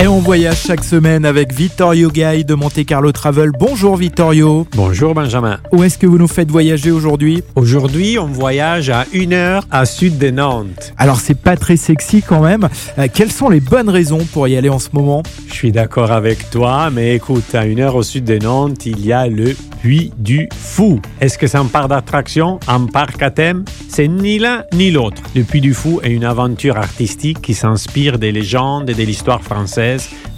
Et on voyage chaque semaine avec Vittorio Gay de Monte Carlo Travel. Bonjour Vittorio. Bonjour Benjamin. Où est-ce que vous nous faites voyager aujourd'hui? Aujourd'hui, on voyage à une heure à sud de Nantes. Alors c'est pas très sexy quand même. Euh, quelles sont les bonnes raisons pour y aller en ce moment? Je suis d'accord avec toi, mais écoute, à une heure au sud de Nantes, il y a le Puy du Fou. Est-ce que c'est un parc d'attraction, un parc à thème? C'est ni l'un ni l'autre. Le Puy du Fou est une aventure artistique qui s'inspire des légendes et de l'histoire française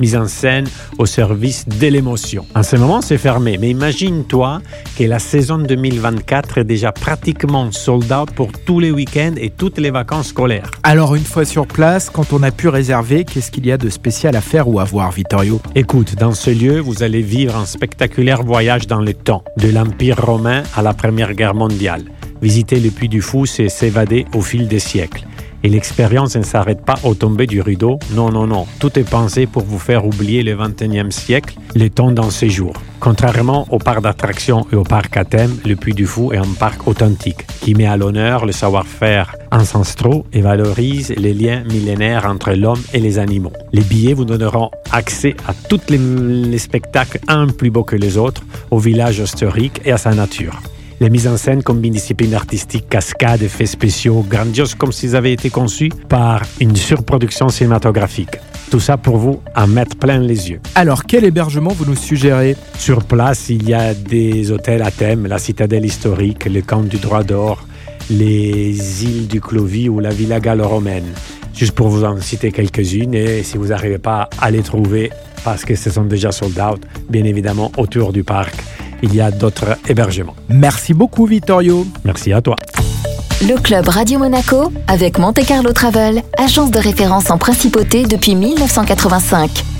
mise en scène au service de l'émotion. En ce moment, c'est fermé, mais imagine-toi que la saison 2024 est déjà pratiquement sold out pour tous les week-ends et toutes les vacances scolaires. Alors, une fois sur place, quand on a pu réserver, qu'est-ce qu'il y a de spécial à faire ou à voir, Vittorio? Écoute, dans ce lieu, vous allez vivre un spectaculaire voyage dans le temps, de l'Empire romain à la Première Guerre mondiale. Visiter le Puy du Fou, c'est s'évader au fil des siècles. Et l'expérience ne s'arrête pas au tomber du rideau. Non, non, non. Tout est pensé pour vous faire oublier le 21e siècle, le temps d'un séjour. Contrairement au parc d'attractions et au parc à thème, le Puy du Fou est un parc authentique qui met à l'honneur le savoir-faire ancestraux et valorise les liens millénaires entre l'homme et les animaux. Les billets vous donneront accès à tous les, les spectacles, un plus beau que les autres, au village historique et à sa nature. Les mises en scène combinent disciplines artistiques, cascades, effets spéciaux, grandioses comme s'ils avaient été conçus par une surproduction cinématographique. Tout ça pour vous en mettre plein les yeux. Alors, quel hébergement vous nous suggérez? Sur place, il y a des hôtels à thème, la citadelle historique, le camp du droit d'or, les îles du Clovy ou la Villa gallo-romaine. Juste pour vous en citer quelques-unes, et si vous n'arrivez pas à les trouver parce que ce sont déjà sold out, bien évidemment, autour du parc il y a d'autres hébergements. Merci beaucoup Vittorio. Merci à toi. Le club Radio Monaco avec Monte Carlo Travel, agence de référence en principauté depuis 1985.